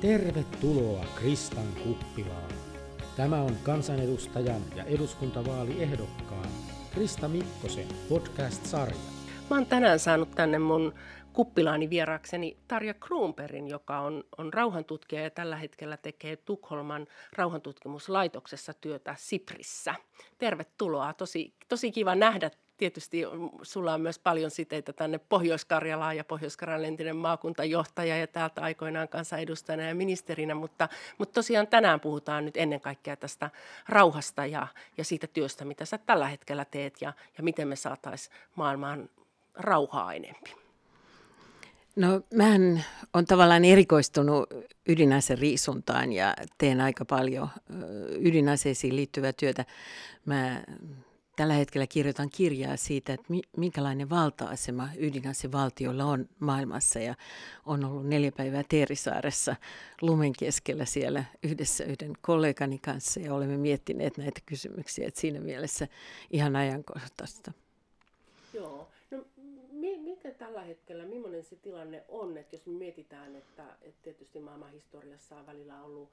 Tervetuloa Kristan kuppilaan. Tämä on kansanedustajan ja eduskuntavaaliehdokkaan Krista Mikkosen podcast-sarja. Mä oon tänään saanut tänne mun kuppilaani vieraakseni Tarja Kruunperin, joka on, on rauhantutkija ja tällä hetkellä tekee Tukholman rauhantutkimuslaitoksessa työtä Siprissä. Tervetuloa, tosi, tosi kiva nähdä tietysti sulla on myös paljon siteitä tänne Pohjois-Karjalaan ja Pohjois-Karjalan entinen maakuntajohtaja ja täältä aikoinaan kansanedustajana ja ministerinä, mutta, mutta tosiaan tänään puhutaan nyt ennen kaikkea tästä rauhasta ja, ja siitä työstä, mitä sä tällä hetkellä teet ja, ja miten me saataisiin maailmaan rauhaa enempi. No mähän on tavallaan erikoistunut ydinasen riisuntaan ja teen aika paljon ydinaseisiin liittyvää työtä. Mä tällä hetkellä kirjoitan kirjaa siitä, että minkälainen valta-asema ydinasevaltiolla on maailmassa ja on ollut neljä päivää Teerisaaressa lumen keskellä siellä yhdessä yhden kollegani kanssa ja olemme miettineet näitä kysymyksiä, että siinä mielessä ihan ajankohtaista. Joo. No, mikä tällä hetkellä, millainen se tilanne on, että jos me mietitään, että, että tietysti maailman historiassa on välillä ollut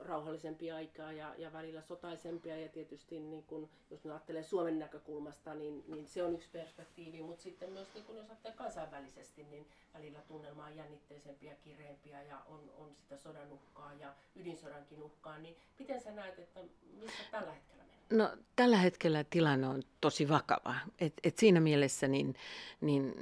rauhallisempia aikaa ja, ja välillä sotaisempia. Ja tietysti niin kun, jos ajattelee Suomen näkökulmasta, niin, niin se on yksi perspektiivi, mutta sitten myös niin kun jos ajattelee kansainvälisesti, niin välillä tunnelma on jännitteisempiä, kireempiä ja on, on sitä sodan uhkaa ja ydinsodankin uhkaa, niin miten sä näet, että missä tällä hetkellä? No tällä hetkellä tilanne on tosi vakava, et, et siinä mielessä niin, niin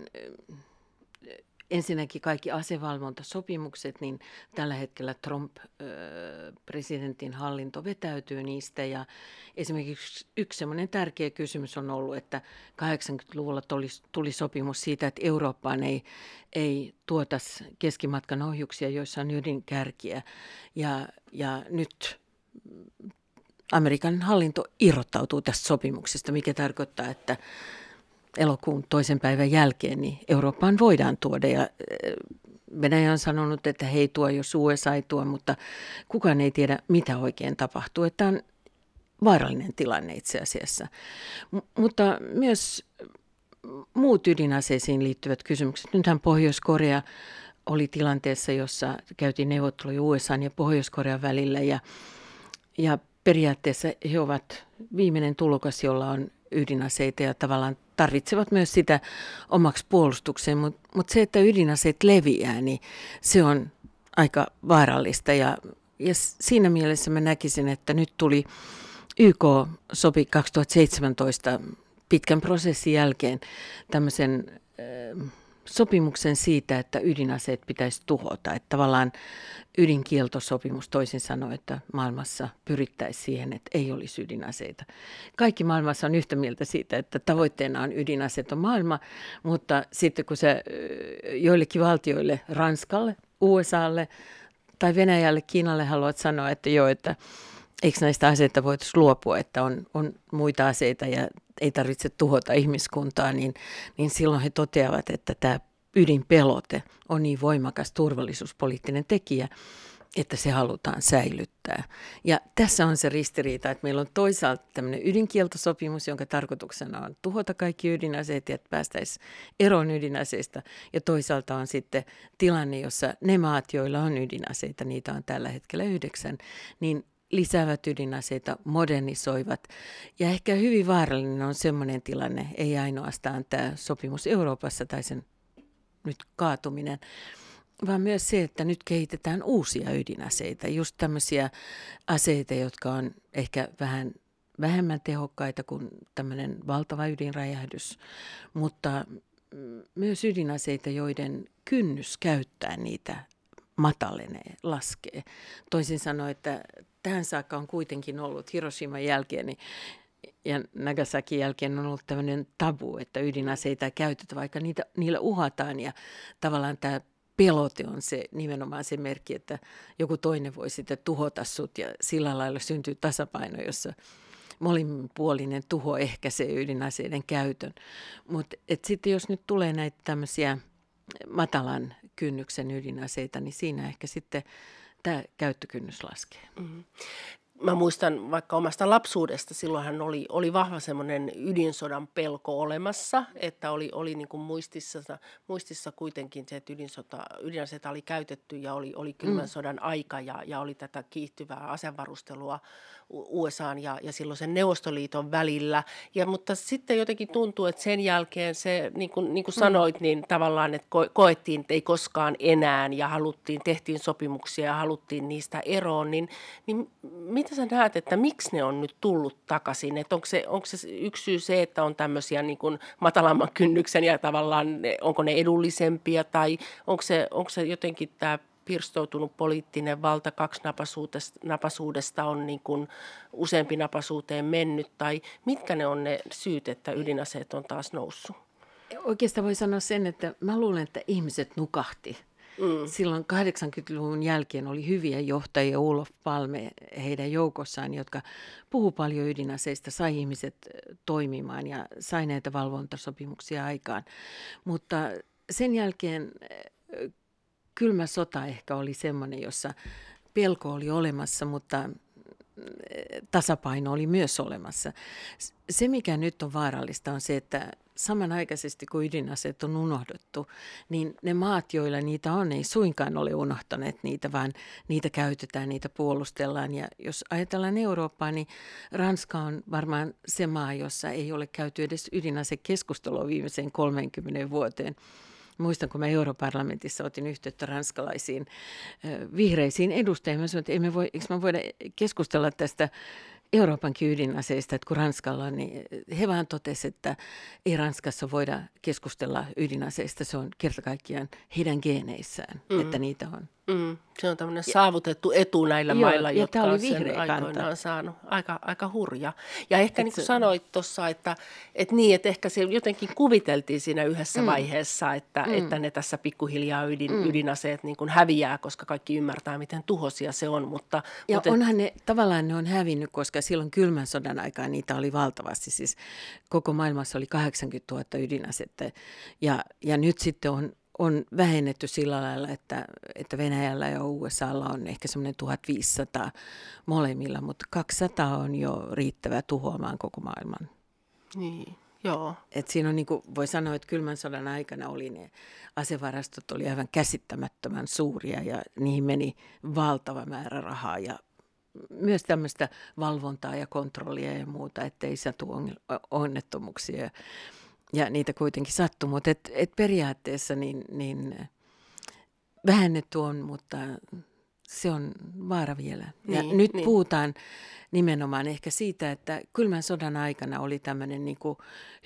ensinnäkin kaikki asevalvontasopimukset, niin tällä hetkellä Trump-presidentin hallinto vetäytyy niistä. Ja esimerkiksi yksi semmoinen tärkeä kysymys on ollut, että 80-luvulla tuli, tuli sopimus siitä, että Eurooppaan ei, ei tuotas keskimatkan ohjuksia, joissa on ydinkärkiä. Ja, ja nyt Amerikan hallinto irrottautuu tästä sopimuksesta, mikä tarkoittaa, että elokuun toisen päivän jälkeen, niin Eurooppaan voidaan tuoda. Ja eh, Venäjä on sanonut, että he ei tuo, jos USA ei tuo, mutta kukaan ei tiedä, mitä oikein tapahtuu. Että on vaarallinen tilanne itse asiassa. M- mutta myös muut ydinaseisiin liittyvät kysymykset. Nythän Pohjois-Korea oli tilanteessa, jossa käytiin neuvotteluja USA ja Pohjois-Korean välillä ja, ja periaatteessa he ovat viimeinen tulokas, jolla on ydinaseita ja tavallaan tarvitsevat myös sitä omaksi puolustukseen, mutta mut se, että ydinaseet leviää, niin se on aika vaarallista. Ja, ja siinä mielessä mä näkisin, että nyt tuli YK sopi 2017 pitkän prosessin jälkeen tämmöisen äh, sopimuksen siitä, että ydinaseet pitäisi tuhota. Että tavallaan ydinkieltosopimus toisin sanoen, että maailmassa pyrittäisiin siihen, että ei olisi ydinaseita. Kaikki maailmassa on yhtä mieltä siitä, että tavoitteena on ydinaseeton maailma, mutta sitten kun se joillekin valtioille, Ranskalle, USAlle tai Venäjälle, Kiinalle haluat sanoa, että joo, että eikö näistä aseita voitaisiin luopua, että on, on muita aseita ja ei tarvitse tuhota ihmiskuntaa, niin, niin silloin he toteavat, että tämä ydinpelote on niin voimakas turvallisuuspoliittinen tekijä, että se halutaan säilyttää. Ja tässä on se ristiriita, että meillä on toisaalta tämmöinen ydinkieltosopimus, jonka tarkoituksena on tuhota kaikki ydinaseet ja päästäisiin eroon ydinaseista. Ja toisaalta on sitten tilanne, jossa ne maat, joilla on ydinaseita, niitä on tällä hetkellä yhdeksän, niin lisäävät ydinaseita, modernisoivat. Ja ehkä hyvin vaarallinen on sellainen tilanne, ei ainoastaan tämä sopimus Euroopassa tai sen nyt kaatuminen, vaan myös se, että nyt kehitetään uusia ydinaseita, just tämmöisiä aseita, jotka on ehkä vähän vähemmän tehokkaita kuin tämmöinen valtava ydinräjähdys, mutta myös ydinaseita, joiden kynnys käyttää niitä matalenee, laskee. Toisin sanoen, että tähän saakka on kuitenkin ollut Hiroshiman jälkeen niin, ja Nagasakin jälkeen on ollut tämmöinen tabu, että ydinaseita käytetä, vaikka niitä, niillä uhataan ja tavallaan tämä pelote on se nimenomaan se merkki, että joku toinen voi sitten tuhota sut ja sillä lailla syntyy tasapaino, jossa molemminpuolinen tuho ehkäisee ydinaseiden käytön. Mutta sitten jos nyt tulee näitä tämmöisiä matalan kynnyksen ydinaseita, niin siinä ehkä sitten tämä käyttökynnys laskee. Mm-hmm. Mä muistan vaikka omasta lapsuudesta, silloinhan oli, oli vahva semmoinen ydinsodan pelko olemassa, että oli, oli niin kuin muistissa, muistissa kuitenkin se, että ydinsota, ydinaseita oli käytetty ja oli, oli kylmän mm. sodan aika ja, ja oli tätä kiihtyvää asevarustelua USA ja, ja silloin Neuvostoliiton välillä. Ja, mutta sitten jotenkin tuntuu, että sen jälkeen se, niin kuin, niin kuin mm. sanoit, niin tavallaan, että ko, koettiin, että ei koskaan enää ja haluttiin, tehtiin sopimuksia ja haluttiin niistä eroon, niin, niin mitä sä näet, että miksi ne on nyt tullut takaisin? Että onko, se, onko se yksi syy se, että on tämmöisiä niin kuin matalamman kynnyksen ja tavallaan ne, onko ne edullisempia tai onko se, onko se jotenkin tämä pirstoutunut poliittinen valta kaksinapaisuudesta on niin kuin useampi napasuuteen mennyt, tai mitkä ne on ne syyt, että ydinaseet on taas noussut? Oikeastaan voi sanoa sen, että mä luulen, että ihmiset nukahti. Mm. Silloin 80-luvun jälkeen oli hyviä johtajia, Ulof Palme heidän joukossaan, jotka puhu paljon ydinaseista, sai ihmiset toimimaan ja sai näitä valvontasopimuksia aikaan. Mutta sen jälkeen kylmä sota ehkä oli semmoinen, jossa pelko oli olemassa, mutta mm, tasapaino oli myös olemassa. Se, mikä nyt on vaarallista, on se, että samanaikaisesti kun ydinaseet on unohdettu, niin ne maat, joilla niitä on, ei suinkaan ole unohtaneet niitä, vaan niitä käytetään, niitä puolustellaan. Ja jos ajatellaan Eurooppaa, niin Ranska on varmaan se maa, jossa ei ole käyty edes ydinasekeskustelua viimeiseen 30 vuoteen. Muistan, kun mä europarlamentissa otin yhteyttä ranskalaisiin vihreisiin edustajiin. Mä sanoin, että emme voi, eikö mä voida keskustella tästä Euroopan ydinaseista, että kun Ranskalla on, niin he vaan totesivat, että ei Ranskassa voida keskustella ydinaseista, se on kerta kaikkiaan heidän geeneissään, mm. että niitä on. Mm, se on tämmöinen saavutettu etu näillä joo, mailla, jotka oli sen aikoinaan saanut. Aika, aika hurja. Ja ehkä Et niin kuin se... sanoit tuossa, että, että niin, että ehkä se jotenkin kuviteltiin siinä yhdessä mm. vaiheessa, että, mm. että ne tässä pikkuhiljaa ydin, mm. ydinaseet niin kuin häviää, koska kaikki ymmärtää, miten tuhosia se on. Mutta, ja mutta onhan ne, tavallaan ne on hävinnyt, koska silloin kylmän sodan aikaan niitä oli valtavasti. Siis koko maailmassa oli 80 000 ydinasetta ja, ja nyt sitten on on vähennetty sillä lailla, että, että Venäjällä ja USAlla on ehkä semmoinen 1500 molemmilla, mutta 200 on jo riittävä tuhoamaan koko maailman. Niin, joo. Et siinä on niin kuin, voi sanoa, että kylmän sodan aikana oli ne asevarastot oli aivan käsittämättömän suuria ja niihin meni valtava määrä rahaa ja myös tämmöistä valvontaa ja kontrollia ja muuta, ettei satu onnettomuuksia ja niitä kuitenkin sattuu, mutta et, et periaatteessa niin, niin vähennetty on, mutta se on vaara vielä. Ja niin, nyt niin. puhutaan nimenomaan ehkä siitä, että kylmän sodan aikana oli tämmöinen niin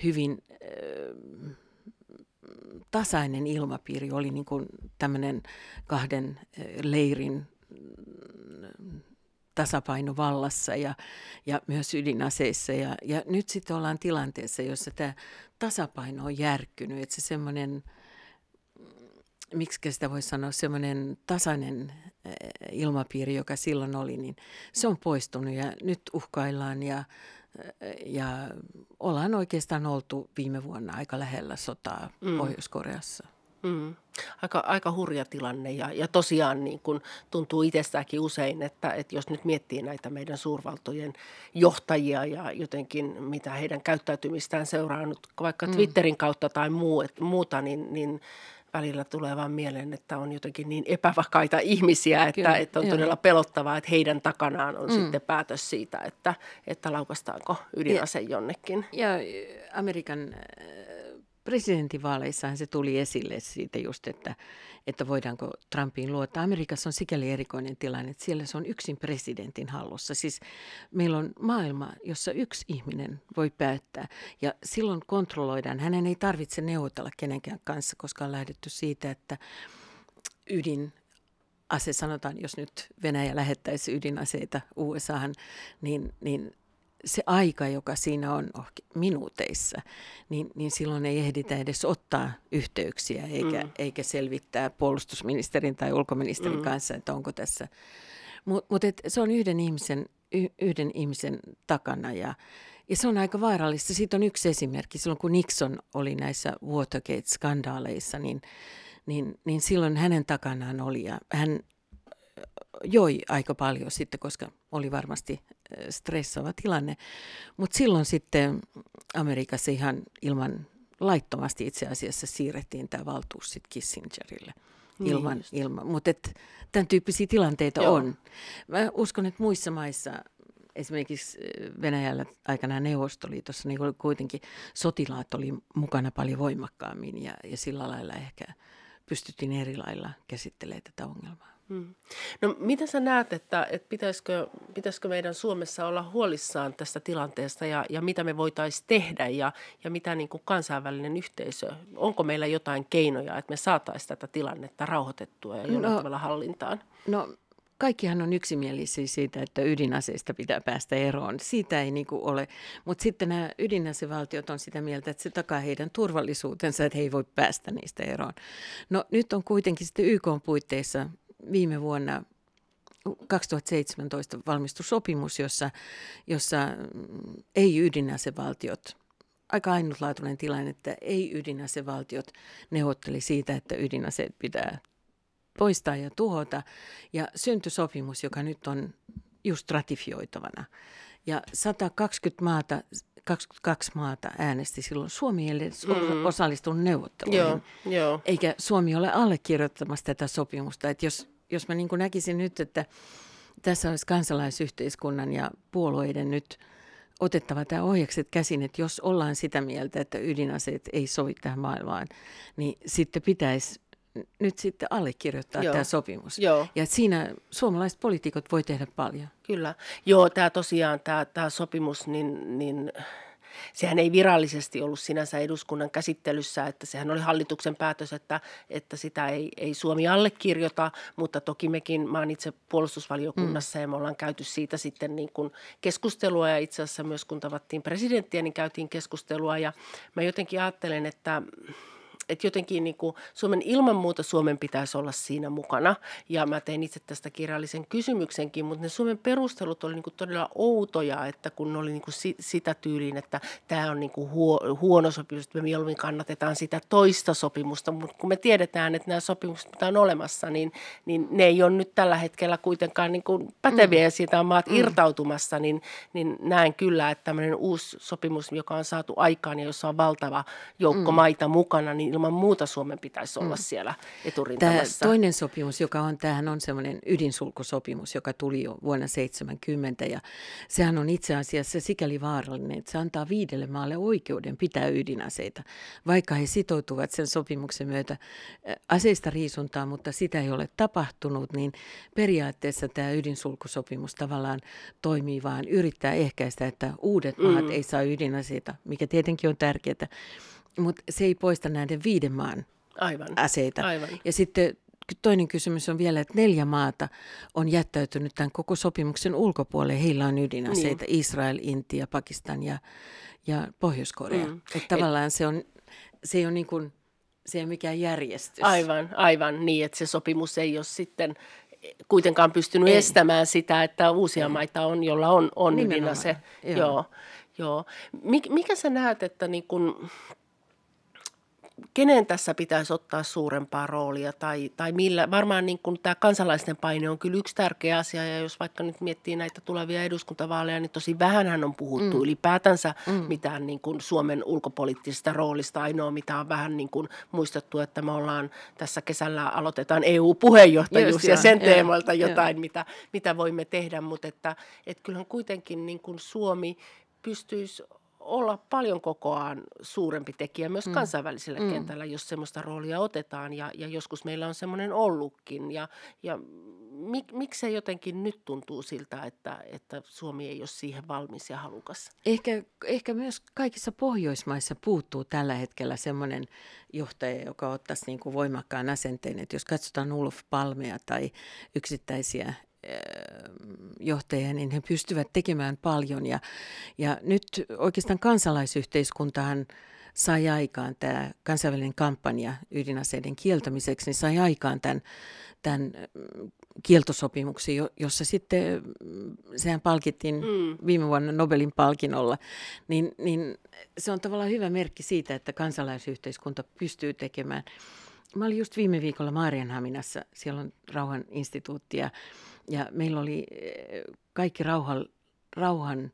hyvin äh, tasainen ilmapiiri, oli niin kuin tämmöinen kahden leirin tasapaino vallassa ja, ja myös ydinaseissa. Ja, ja nyt sitten ollaan tilanteessa, jossa tämä tasapaino on järkkynyt, että se semmoinen, miksi sitä voi sanoa, semmoinen tasainen eh, ilmapiiri, joka silloin oli, niin se on poistunut ja nyt uhkaillaan ja, eh, ja ollaan oikeastaan oltu viime vuonna aika lähellä sotaa mm. Pohjois-Koreassa. Mm. Aika, aika hurja tilanne ja, ja tosiaan niin kun tuntuu itsestäänkin usein, että, että jos nyt miettii näitä meidän suurvaltojen johtajia ja jotenkin mitä heidän käyttäytymistään seuraa nyt vaikka mm. Twitterin kautta tai muu, et, muuta, niin, niin välillä tulee vaan mieleen, että on jotenkin niin epävakaita ihmisiä, että, Kyllä, että on joo. todella pelottavaa, että heidän takanaan on mm. sitten päätös siitä, että, että laukastaanko ydinase ja, jonnekin. Ja Amerikan presidentinvaaleissahan se tuli esille siitä just, että, että voidaanko Trumpiin luottaa. Amerikassa on sikäli erikoinen tilanne, että siellä se on yksin presidentin hallussa. Siis meillä on maailma, jossa yksi ihminen voi päättää ja silloin kontrolloidaan. Hänen ei tarvitse neuvotella kenenkään kanssa, koska on lähdetty siitä, että ydin ase, sanotaan, jos nyt Venäjä lähettäisi ydinaseita USAhan, niin, niin se aika, joka siinä on minuuteissa, niin, niin silloin ei ehditä edes ottaa yhteyksiä eikä, mm. eikä selvittää puolustusministerin tai ulkoministerin mm. kanssa, että onko tässä. Mutta mut se on yhden ihmisen, yhden ihmisen takana ja, ja se on aika vaarallista. Siitä on yksi esimerkki. Silloin kun Nixon oli näissä Watergate-skandaaleissa, niin, niin, niin silloin hänen takanaan oli ja hän joi aika paljon sitten, koska oli varmasti stressaava tilanne. Mutta silloin sitten Amerikassa ihan ilman laittomasti itse asiassa siirrettiin tämä valtuus sitten Kissingerille. Niin ilman, ilman. Mutta tämän tyyppisiä tilanteita Joo. on. Mä uskon, että muissa maissa esimerkiksi Venäjällä aikanaan Neuvostoliitossa, niin kuitenkin sotilaat oli mukana paljon voimakkaammin ja, ja sillä lailla ehkä pystyttiin eri lailla käsittelemään tätä ongelmaa. Hmm. No mitä sä näet, että, että pitäisikö, pitäisikö meidän Suomessa olla huolissaan tästä tilanteesta ja, ja mitä me voitaisiin tehdä ja, ja mitä niin kuin kansainvälinen yhteisö, onko meillä jotain keinoja, että me saataisiin tätä tilannetta rauhoitettua ja jollain no, tavalla hallintaan? No kaikkihan on yksimielisiä siitä, että ydinaseista pitää päästä eroon. Siitä ei niin ole. Mutta sitten nämä ydinasevaltiot on sitä mieltä, että se takaa heidän turvallisuutensa, että he ei voi päästä niistä eroon. No nyt on kuitenkin sitten YK puitteissa viime vuonna 2017 valmistui sopimus, jossa, jossa ei-ydinasevaltiot, aika ainutlaatuinen tilanne, että ei-ydinasevaltiot neuvotteli siitä, että ydinaseet pitää poistaa ja tuhota. Ja syntyi sopimus, joka nyt on just ratifioitavana. Ja 120 maata 22 maata äänesti silloin. Suomi ei edes mm. osallistunut neuvotteluihin. Joo, joo. Eikä Suomi ole allekirjoittamassa tätä sopimusta. Että jos, jos mä niin näkisin nyt, että tässä olisi kansalaisyhteiskunnan ja puolueiden nyt otettava tämä ohjakset käsin, että jos ollaan sitä mieltä, että ydinaseet ei sovi tähän maailmaan, niin sitten pitäisi nyt sitten allekirjoittaa Joo. tämä sopimus. Joo. Ja siinä suomalaiset poliitikot voi tehdä paljon. Kyllä. Joo, tämä tosiaan, tämä, tämä sopimus, niin, niin sehän ei virallisesti ollut sinänsä eduskunnan käsittelyssä, että sehän oli hallituksen päätös, että, että sitä ei, ei Suomi allekirjoita, mutta toki mekin, mä olen itse puolustusvaliokunnassa mm. ja me ollaan käyty siitä sitten niin kuin keskustelua ja itse asiassa myös kun tavattiin presidenttiä, niin käytiin keskustelua ja mä jotenkin ajattelen, että että jotenkin niin kuin Suomen ilman muuta Suomen pitäisi olla siinä mukana. Ja mä tein itse tästä kirjallisen kysymyksenkin, mutta ne Suomen perustelut oli niin kuin todella outoja, että kun ne oli niin kuin sitä tyyliin, että tämä on niin kuin huo, huono sopimus, että me mieluummin kannatetaan sitä toista sopimusta, mutta kun me tiedetään, että nämä sopimukset, mitä on olemassa, niin, niin ne ei ole nyt tällä hetkellä kuitenkaan niin kuin päteviä mm. ja siitä on maat mm. irtautumassa, niin, niin näen kyllä, että tämmöinen uusi sopimus, joka on saatu aikaan ja jossa on valtava joukko mm. maita mukana, niin ilman muuta Suomen pitäisi olla mm. siellä eturintamassa. Tämä toinen sopimus, joka on, tämähän on semmoinen ydinsulkusopimus, joka tuli jo vuonna 70 ja sehän on itse asiassa sikäli vaarallinen, että se antaa viidelle maalle oikeuden pitää ydinaseita, vaikka he sitoutuvat sen sopimuksen myötä aseista riisuntaan, mutta sitä ei ole tapahtunut, niin periaatteessa tämä ydinsulkusopimus tavallaan toimii vaan yrittää ehkäistä, että uudet maat mm. ei saa ydinaseita, mikä tietenkin on tärkeää mutta se ei poista näiden viiden maan Aivan. aseita. Aivan. Ja sitten toinen kysymys on vielä, että neljä maata on jättäytynyt tämän koko sopimuksen ulkopuolelle. Heillä on ydinaseita, niin. Israel, Intia, Pakistan ja, ja Pohjois-Korea. Mm. Että tavallaan se, on, se ei ole niin kuin, se ei ole mikään järjestys. Aivan, aivan niin, että se sopimus ei ole sitten kuitenkaan pystynyt ei. estämään sitä, että uusia ei. maita on, jolla on, on ydinase. Joo. Joo, joo. Mik, mikä sä näet, että niin kun, kenen tässä pitäisi ottaa suurempaa roolia tai, tai millä, varmaan niin kuin tämä kansalaisten paine on kyllä yksi tärkeä asia ja jos vaikka nyt miettii näitä tulevia eduskuntavaaleja, niin tosi vähän on puhuttu mm. ylipäätänsä mm. mitään niin kuin Suomen ulkopoliittisesta roolista. Ainoa mitä on vähän niin kuin muistettu, että me ollaan tässä kesällä aloitetaan EU-puheenjohtajuus Just, ja sen teemoilta jotain, mitä, mitä voimme tehdä, mutta että, että kyllähän kuitenkin niin kuin Suomi pystyisi olla paljon kokoaan suurempi tekijä myös mm. kansainvälisellä mm. kentällä, jos semmoista roolia otetaan ja, ja joskus meillä on semmoinen ollutkin ja, ja mik, miksei jotenkin nyt tuntuu siltä, että, että Suomi ei ole siihen valmis ja halukas? Ehkä, ehkä myös kaikissa Pohjoismaissa puuttuu tällä hetkellä semmoinen johtaja, joka ottaisi niin kuin voimakkaan asenteen, että jos katsotaan Ulf Palmea tai yksittäisiä johtajia, niin he pystyvät tekemään paljon. Ja, ja nyt oikeastaan kansalaisyhteiskuntahan sai aikaan tämä kansainvälinen kampanja ydinaseiden kieltämiseksi, niin sai aikaan tämän, tämän kieltosopimuksen, jossa sitten, sehän palkittiin mm. viime vuonna Nobelin palkinnolla, niin, niin se on tavallaan hyvä merkki siitä, että kansalaisyhteiskunta pystyy tekemään. Mä olin just viime viikolla Maarianhaminassa, siellä on rauhan instituutti ja ja meillä oli eh, kaikki rauhan, rauhan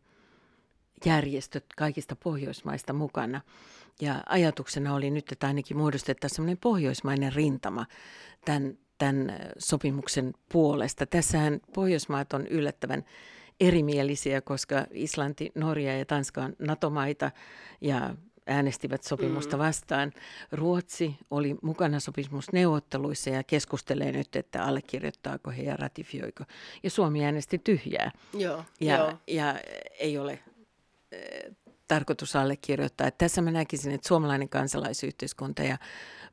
järjestöt kaikista Pohjoismaista mukana. Ja ajatuksena oli nyt, että ainakin muodostettaisiin semmoinen pohjoismainen rintama tämän, tämän eh, sopimuksen puolesta. Tässähän Pohjoismaat on yllättävän erimielisiä, koska Islanti, Norja ja Tanska on NATO-maita ja äänestivät sopimusta mm. vastaan. Ruotsi oli mukana sopimusneuvotteluissa ja keskustelee nyt, että allekirjoittaako he ja ratifioiko. Ja Suomi äänesti tyhjää. Joo, ja, joo. ja ei ole äh, tarkoitus allekirjoittaa. Että tässä mä näkisin, että suomalainen kansalaisyhteiskunta ja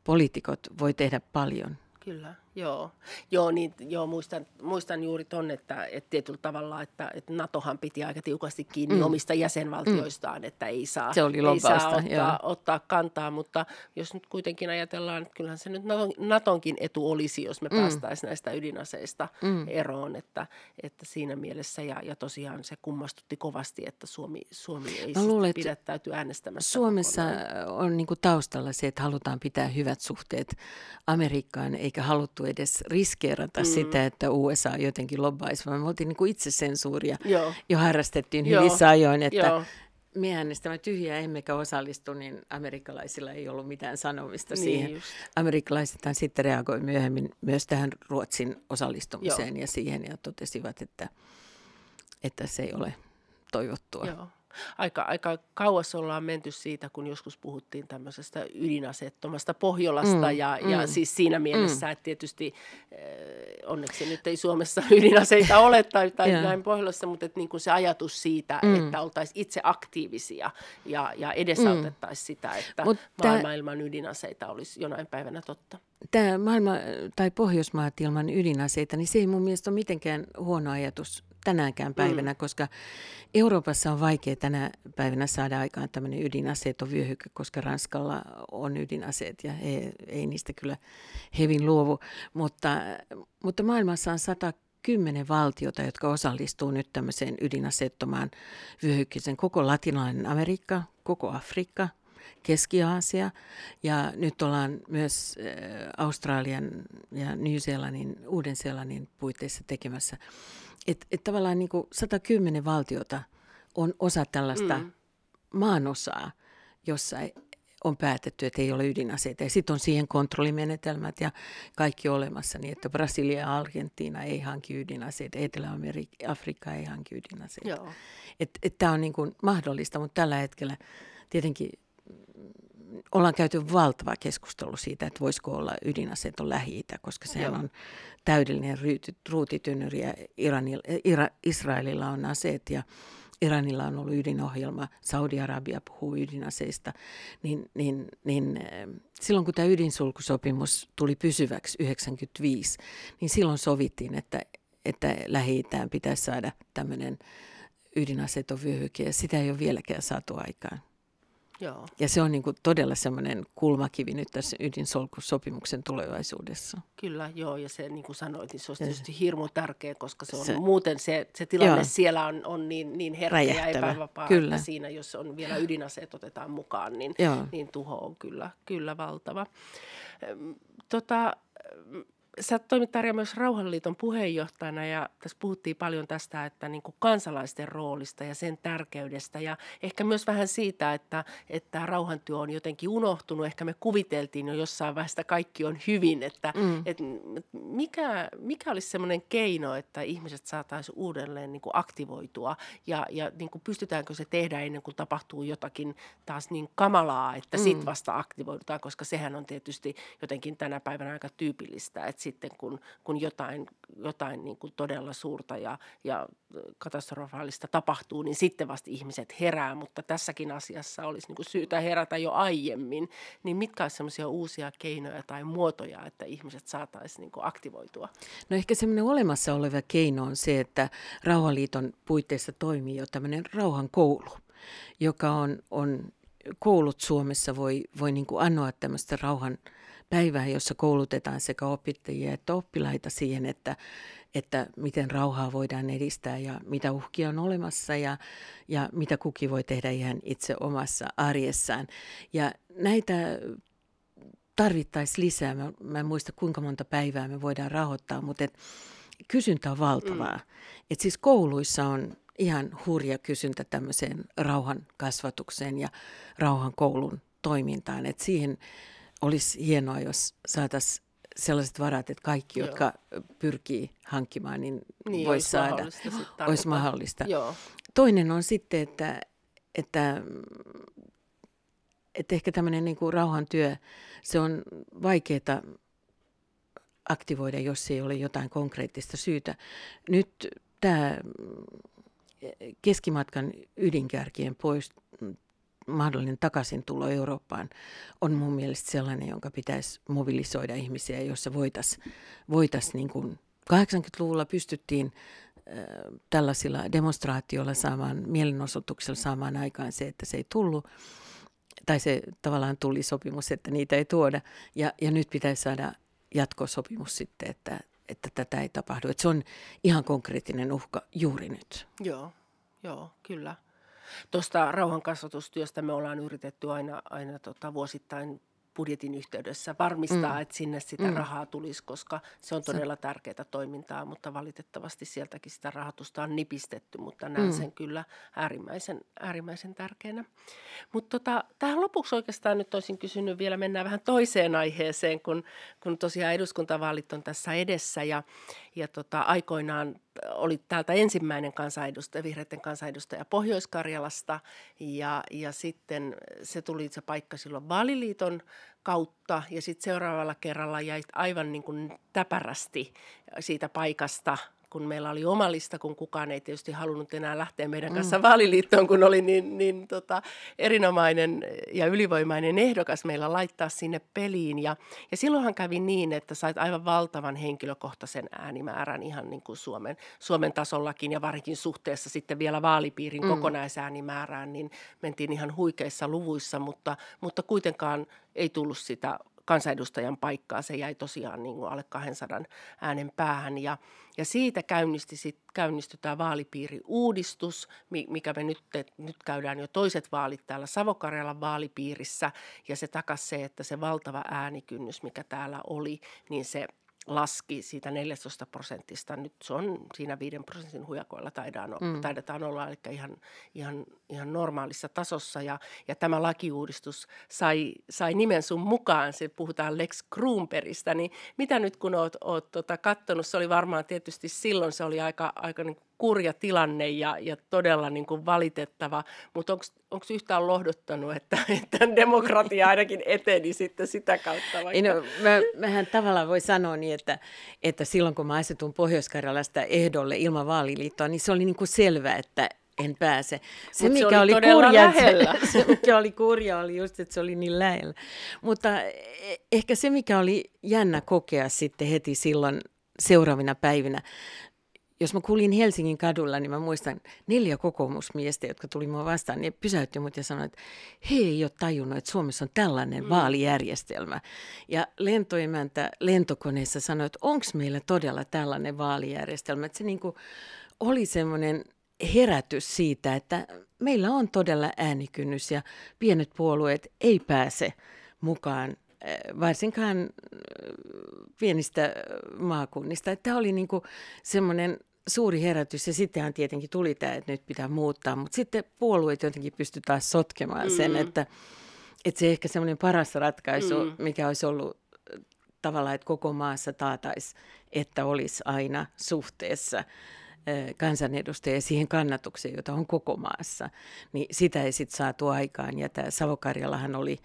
poliitikot voi tehdä paljon. Kyllä. Joo, joo, niin, joo muistan, muistan juuri ton, että, että tietyllä tavalla, että, että NATOhan piti aika tiukasti kiinni mm. omista jäsenvaltioistaan, mm. että ei saa, se oli ei saa ottaa, ottaa kantaa, mutta jos nyt kuitenkin ajatellaan, että kyllähän se nyt NATOnkin etu olisi, jos me mm. päästäisiin näistä ydinaseista mm. eroon, että, että siinä mielessä, ja, ja tosiaan se kummastutti kovasti, että Suomi, Suomi ei luulen, pidättäyty äänestämässä. Suomessa kokonaan. on niin taustalla se, että halutaan pitää hyvät suhteet Amerikkaan, eikä haluttu edes riskeerata mm. sitä, että USA jotenkin lobbaisi, vaan me oltiin niin kuin itsesensuuria Joo. jo harrastettiin Joo. hyvissä ajoin, että Joo. me äänestämme tyhjää emmekä osallistu, niin amerikkalaisilla ei ollut mitään sanomista niin siihen. Just. Amerikkalaisethan sitten reagoi myöhemmin myös tähän Ruotsin osallistumiseen Joo. ja siihen ja totesivat, että, että se ei ole toivottua. Joo aika, aika kauas ollaan menty siitä, kun joskus puhuttiin tämmöisestä ydinaseettomasta Pohjolasta mm, ja, mm, ja siis siinä mielessä, mm. että tietysti eh, onneksi nyt ei Suomessa ydinaseita ole tai, tai näin Pohjolassa, mutta että niin kuin se ajatus siitä, mm. että oltaisiin itse aktiivisia ja, ja edesautettaisiin mm. sitä, että Mut maailma tää... ilman ydinaseita olisi jonain päivänä totta. Tämä maailma tai Pohjoismaat ilman ydinaseita, niin se ei mun mielestä ole mitenkään huono ajatus tänäänkään päivänä, mm. koska Euroopassa on vaikea tänä päivänä saada aikaan tämmöinen ydinaseeton vyöhyke, koska Ranskalla on ydinaseet ja he ei niistä kyllä hevin luovu. Mutta, mutta maailmassa on 110 valtiota, jotka osallistuu nyt tämmöiseen ydinaseettomaan vyöhykkeeseen. Koko latinalainen Amerikka, koko Afrikka, Keski-Aasia ja nyt ollaan myös äh, Australian ja New-Zealandin, Uuden-Seelannin puitteissa tekemässä että et tavallaan niin kuin 110 valtiota on osa tällaista mm. maanosaa, jossa on päätetty, että ei ole ydinaseita. Ja sitten on siihen kontrollimenetelmät ja kaikki olemassa, niin että Brasilia ja Argentiina ei hanki ydinaseita, Etelä-Afrikka ei hanki ydinaseita. Tämä on niin kuin mahdollista, mutta tällä hetkellä tietenkin ollaan käyty valtava keskustelu siitä, että voisiko olla ydinaseet on lähi koska Joo. on täydellinen ruutitynnyri ja Iranil, Ira, Israelilla on aseet ja Iranilla on ollut ydinohjelma, Saudi-Arabia puhuu ydinaseista, niin, niin, niin eh, silloin kun tämä ydinsulkusopimus tuli pysyväksi 95, niin silloin sovittiin, että, että lähi pitäisi saada tämmöinen ydinaseeton vyöhyke ja sitä ei ole vieläkään saatu aikaan. Joo. Ja se on niin kuin todella semmoinen kulmakivi nyt tässä ydinsolkusopimuksen tulevaisuudessa. Kyllä, joo, ja se niin kuin sanoit, niin se on tietysti hirmu tärkeä, koska se on se, muuten se, se tilanne joo. siellä on, on niin, niin herkkä Räjähtävä. ja epävapaa, kyllä. että siinä jos on vielä ydinaseet otetaan mukaan, niin, niin tuho on kyllä, kyllä valtava. Tota, sä toimit Tarja myös Rauhanliiton puheenjohtajana ja tässä puhuttiin paljon tästä, että niin kuin kansalaisten roolista ja sen tärkeydestä ja ehkä myös vähän siitä, että, että rauhantyö on jotenkin unohtunut. Ehkä me kuviteltiin jo jossain vaiheessa, kaikki on hyvin, että, mm. että mikä, mikä olisi semmoinen keino, että ihmiset saataisiin uudelleen niin kuin aktivoitua ja, ja niin kuin pystytäänkö se tehdä ennen kuin tapahtuu jotakin taas niin kamalaa, että mm. sitten vasta aktivoidutaan, koska sehän on tietysti jotenkin tänä päivänä aika tyypillistä, että sitten kun, kun jotain, jotain niin kuin todella suurta ja, ja katastrofaalista tapahtuu, niin sitten vasta ihmiset herää, mutta tässäkin asiassa olisi niin kuin syytä herätä jo aiemmin. Niin mitkä olisivat sellaisia uusia keinoja tai muotoja, että ihmiset saataisiin niin kuin aktivoitua? No ehkä semmoinen olemassa oleva keino on se, että Rauhanliiton puitteissa toimii jo tämmöinen rauhan koulu, joka on, on koulut Suomessa voi, voi niin kuin anoa tämmöistä rauhan päivää, jossa koulutetaan sekä opettajia että oppilaita siihen, että, että miten rauhaa voidaan edistää ja mitä uhkia on olemassa ja, ja mitä kuki voi tehdä ihan itse omassa arjessaan. Ja näitä tarvittaisiin lisää. Mä, mä en muista kuinka monta päivää me voidaan rahoittaa, mutta et kysyntä on valtavaa. Mm. Et siis kouluissa on ihan hurja kysyntä tämmöiseen rauhan kasvatukseen ja rauhan koulun toimintaan. Et siihen olisi hienoa, jos saataisiin sellaiset varat, että kaikki, Joo. jotka pyrkii hankkimaan, niin, niin voisi saada. Mahdollista olisi mahdollista. Joo. Toinen on sitten, että, että, että ehkä tämmöinen niin kuin rauhantyö, se on vaikeaa aktivoida, jos ei ole jotain konkreettista syytä. Nyt tämä keskimatkan ydinkärkien pois mahdollinen takaisin tulo Eurooppaan on mun mielestä sellainen, jonka pitäisi mobilisoida ihmisiä, jossa voitaisiin voitais niin kuin 80-luvulla pystyttiin tällaisilla demonstraatioilla saamaan, mielenosoituksilla saamaan aikaan se, että se ei tullut, tai se tavallaan tuli sopimus, että niitä ei tuoda, ja, ja nyt pitäisi saada jatkosopimus sitten, että, että tätä ei tapahdu. Että se on ihan konkreettinen uhka juuri nyt. Joo, joo, kyllä. Tuosta rauhankasvatustyöstä me ollaan yritetty aina, aina tota, vuosittain budjetin yhteydessä varmistaa, mm. että sinne sitä mm. rahaa tulisi, koska se on todella tärkeää toimintaa, mutta valitettavasti sieltäkin sitä rahoitusta on nipistetty, mutta näen mm. sen kyllä äärimmäisen, äärimmäisen tärkeänä. Mutta tota, tähän lopuksi oikeastaan nyt olisin kysynyt vielä, mennään vähän toiseen aiheeseen, kun, kun tosiaan eduskuntavaalit on tässä edessä ja, ja tota, aikoinaan oli täältä ensimmäinen kansanedustaja, vihreiden kansanedustaja Pohjois-Karjalasta. Ja, ja sitten se tuli se paikka silloin vaaliliiton kautta. Ja sitten seuraavalla kerralla jäi aivan niin kuin täpärästi siitä paikasta kun meillä oli oma lista, kun kukaan ei tietysti halunnut enää lähteä meidän kanssa mm. vaaliliittoon, kun oli niin, niin tota, erinomainen ja ylivoimainen ehdokas meillä laittaa sinne peliin. Ja, ja silloinhan kävi niin, että sait aivan valtavan henkilökohtaisen äänimäärän ihan niin kuin Suomen, Suomen tasollakin ja varsinkin suhteessa sitten vielä vaalipiirin mm. kokonaisäänimäärään, niin mentiin ihan huikeissa luvuissa, mutta, mutta kuitenkaan ei tullut sitä kansanedustajan paikkaa. Se jäi tosiaan niin kuin alle 200 äänen päähän ja, ja siitä käynnisti sit, käynnistyi tämä vaalipiiriuudistus, mikä me nyt, nyt käydään jo toiset vaalit täällä Savokarjalan vaalipiirissä ja se takasi se, että se valtava äänikynnys, mikä täällä oli, niin se laski siitä 14 prosentista. Nyt se on siinä 5 prosentin hujakoilla taidaan, mm. taidetaan olla, eli ihan, ihan, ihan normaalissa tasossa. Ja, ja tämä lakiuudistus sai, sai nimen sun mukaan, se puhutaan Lex Kruunperistä, niin mitä nyt kun oot, oot tota, kattonut, se oli varmaan tietysti silloin, se oli aika, aika niin kurja tilanne ja, ja todella niin kuin valitettava, mutta onko yhtään lohdottanut, että, että demokratia ainakin eteni sitten sitä kautta? Vaikka? No, mä, mähän tavallaan voi sanoa niin, että, että silloin kun mä asetun Pohjois-Karjalasta ehdolle ilman vaaliliittoa, niin se oli niin kuin selvä, että en pääse. Se, mikä se oli, oli kurja. Se, se, mikä oli kurja, oli just, että se oli niin lähellä. Mutta e, ehkä se, mikä oli jännä kokea sitten heti silloin seuraavina päivinä, jos mä kuulin Helsingin kadulla, niin mä muistan neljä kokoomusmiestä, jotka tuli mua vastaan, niin pysäytti mut ja sanoi, että he ei ole tajunnut, että Suomessa on tällainen mm. vaalijärjestelmä. Ja lentoimäntä lentokoneessa sanoi, että onko meillä todella tällainen vaalijärjestelmä. Että se niin kuin oli semmoinen herätys siitä, että meillä on todella äänikynnys ja pienet puolueet ei pääse mukaan eh, varsinkaan eh, pienistä maakunnista. Tämä oli niin semmoinen suuri herätys ja sittenhän tietenkin tuli tämä, että nyt pitää muuttaa, mutta sitten puolueet jotenkin pysty taas sotkemaan sen, mm. että, että se ehkä semmoinen paras ratkaisu, mm. mikä olisi ollut tavallaan, että koko maassa taataisi, että olisi aina suhteessa kansanedustajia siihen kannatukseen, jota on koko maassa, niin sitä ei sitten saatu aikaan. Ja tämä Savokarjalahan oli,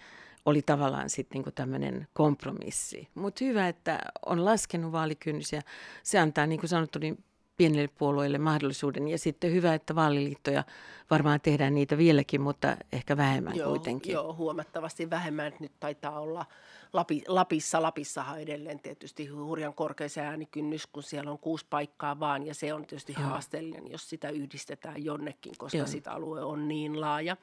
oli tavallaan sitten niinku tämmöinen kompromissi. Mutta hyvä, että on laskenut vaalikynnys ja se antaa, niin kuin sanottu, niin pienille puolueille mahdollisuuden. Ja sitten hyvä, että vaaliliittoja varmaan tehdään niitä vieläkin, mutta ehkä vähemmän joo, kuitenkin. Joo, huomattavasti vähemmän. Nyt taitaa olla Lapi, Lapissa. Lapissahan edelleen tietysti hurjan korkea se äänikynnys, kun siellä on kuusi paikkaa vaan. Ja se on tietysti joo. haasteellinen, jos sitä yhdistetään jonnekin, koska joo. sitä alue on niin laaja.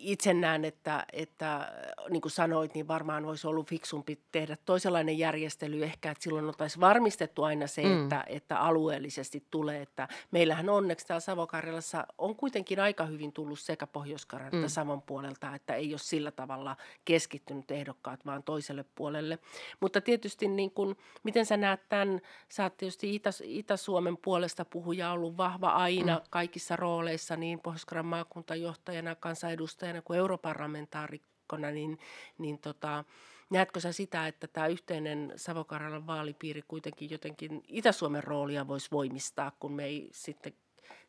Itse näen, että, että niin kuin sanoit, niin varmaan olisi ollut fiksumpi tehdä toisenlainen järjestely ehkä, että silloin oltaisiin varmistettu aina se, mm. että, että alueellisesti tulee. Että meillähän onneksi täällä Savokarjalassa on kuitenkin aika hyvin tullut sekä pohjois että mm. Savon puolelta, että ei ole sillä tavalla keskittynyt ehdokkaat vaan toiselle puolelle. Mutta tietysti niin kuin, miten sä näet tämän, sä oot tietysti Itä, Itä-Suomen puolesta puhuja ollut vahva aina mm. kaikissa rooleissa, niin pohjois maakuntajohtajana, kansanedustajana kuin europarlamentaarikkona, niin, niin tota, näetkö sä sitä, että tämä yhteinen Savokaralan vaalipiiri kuitenkin jotenkin Itä-Suomen roolia voisi voimistaa, kun me ei sitten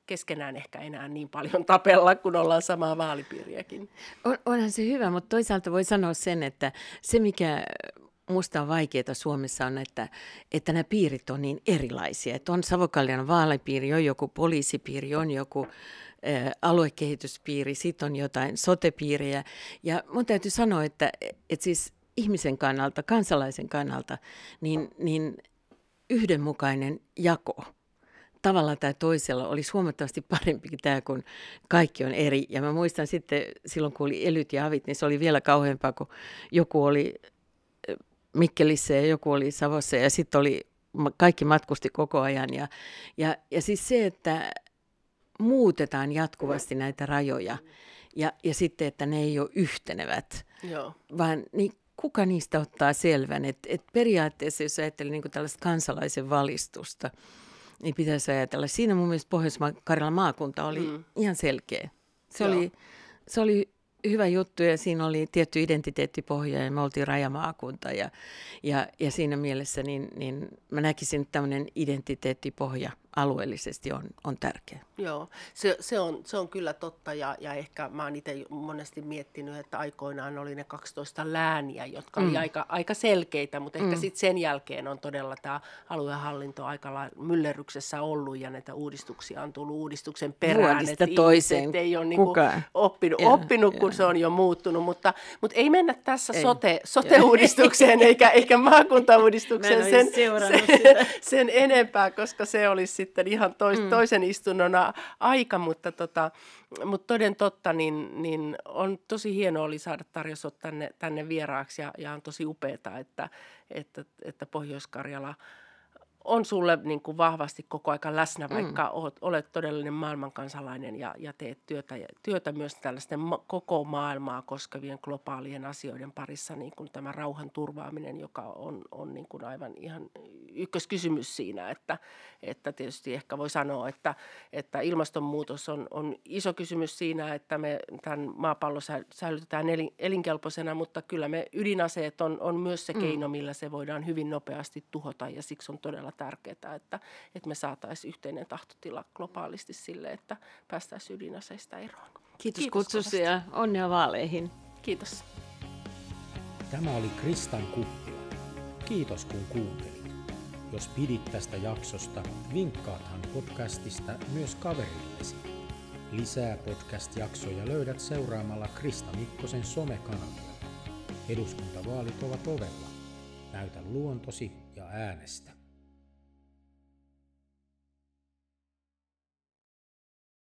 keskenään ehkä enää niin paljon tapella, kun ollaan samaa vaalipiiriäkin. On, onhan se hyvä, mutta toisaalta voi sanoa sen, että se mikä musta on vaikeaa Suomessa on, että, että nämä piirit on niin erilaisia. Että on Savokallian vaalipiiri, on joku poliisipiiri, on joku aluekehityspiiri, sitten on jotain sotepiiriä. Ja mun täytyy sanoa, että, että siis ihmisen kannalta, kansalaisen kannalta, niin, niin yhdenmukainen jako – tavalla tai toisella olisi huomattavasti parempi tämä, kun kaikki on eri. Ja mä muistan sitten silloin, kun oli elyt ja avit, niin se oli vielä kauheampaa, kun joku oli Mikkelissä ja joku oli Savossa ja sitten oli, kaikki matkusti koko ajan. Ja, ja, ja siis se, että muutetaan jatkuvasti näitä rajoja ja, ja sitten, että ne ei ole yhtenevät, Joo. vaan niin kuka niistä ottaa selvän. Et, et periaatteessa, jos ajattelee niin tällaista kansalaisen valistusta, niin pitäisi ajatella. Siinä mun mielestä Pohjois-Karjalan maakunta oli mm. ihan selkeä. Se oli, se oli hyvä juttu ja siinä oli tietty identiteettipohja ja me oltiin rajamaakunta ja, ja, ja siinä mielessä niin, niin mä näkisin, että tämmöinen identiteettipohja alueellisesti on, on tärkeä. Joo, se, se, on, se on kyllä totta ja, ja ehkä mä oon itse monesti miettinyt, että aikoinaan oli ne 12 lääniä, jotka mm. oli aika, aika selkeitä, mutta ehkä mm. sitten sen jälkeen on todella tämä aluehallinto aika myllerryksessä ollut ja näitä uudistuksia on tullut uudistuksen perään. Että toiseen ei ole niinku oppinut, ja, oppinut ja. kun se on jo muuttunut, mutta, mutta ei mennä tässä ei. sote, sote-uudistukseen eikä, eikä maakuntauudistukseen sen, sen, sen enempää, koska se olisi sitten ihan tois, mm. toisen istunnon aika, mutta, tota, mutta toden totta, niin, niin on tosi hienoa oli saada Tarja tänne, tänne vieraaksi ja, ja on tosi upeaa, että, että, että Pohjois-Karjala – on sulle niin kuin vahvasti koko aika läsnä, mm. vaikka mm. olet, olet todellinen maailmankansalainen ja, ja teet työtä, työtä myös tällaisten ma- koko maailmaa koskevien globaalien asioiden parissa, niin kuin tämä rauhan turvaaminen, joka on, on niin kuin aivan ihan ykköskysymys siinä, että, että tietysti ehkä voi sanoa, että, että ilmastonmuutos on, on iso kysymys siinä, että me tämän maapallon säilytetään elinkelpoisena, mutta kyllä me ydinaseet on, on myös se mm. keino, millä se voidaan hyvin nopeasti tuhota ja siksi on todella tärkeää, että, että me saataisiin yhteinen tahtotila globaalisti sille, että päästäisiin ydinaseista eroon. Kiitos, Kiitos kutsusi ja onnea vaaleihin. Kiitos. Tämä oli Kristan Kuppila. Kiitos kun kuuntelit. Jos pidit tästä jaksosta, vinkkaathan podcastista myös kaverillesi. Lisää podcast-jaksoja löydät seuraamalla Krista Mikkosen somekanavia. Eduskuntavaalit ovat ovella. Näytä luontosi ja äänestä.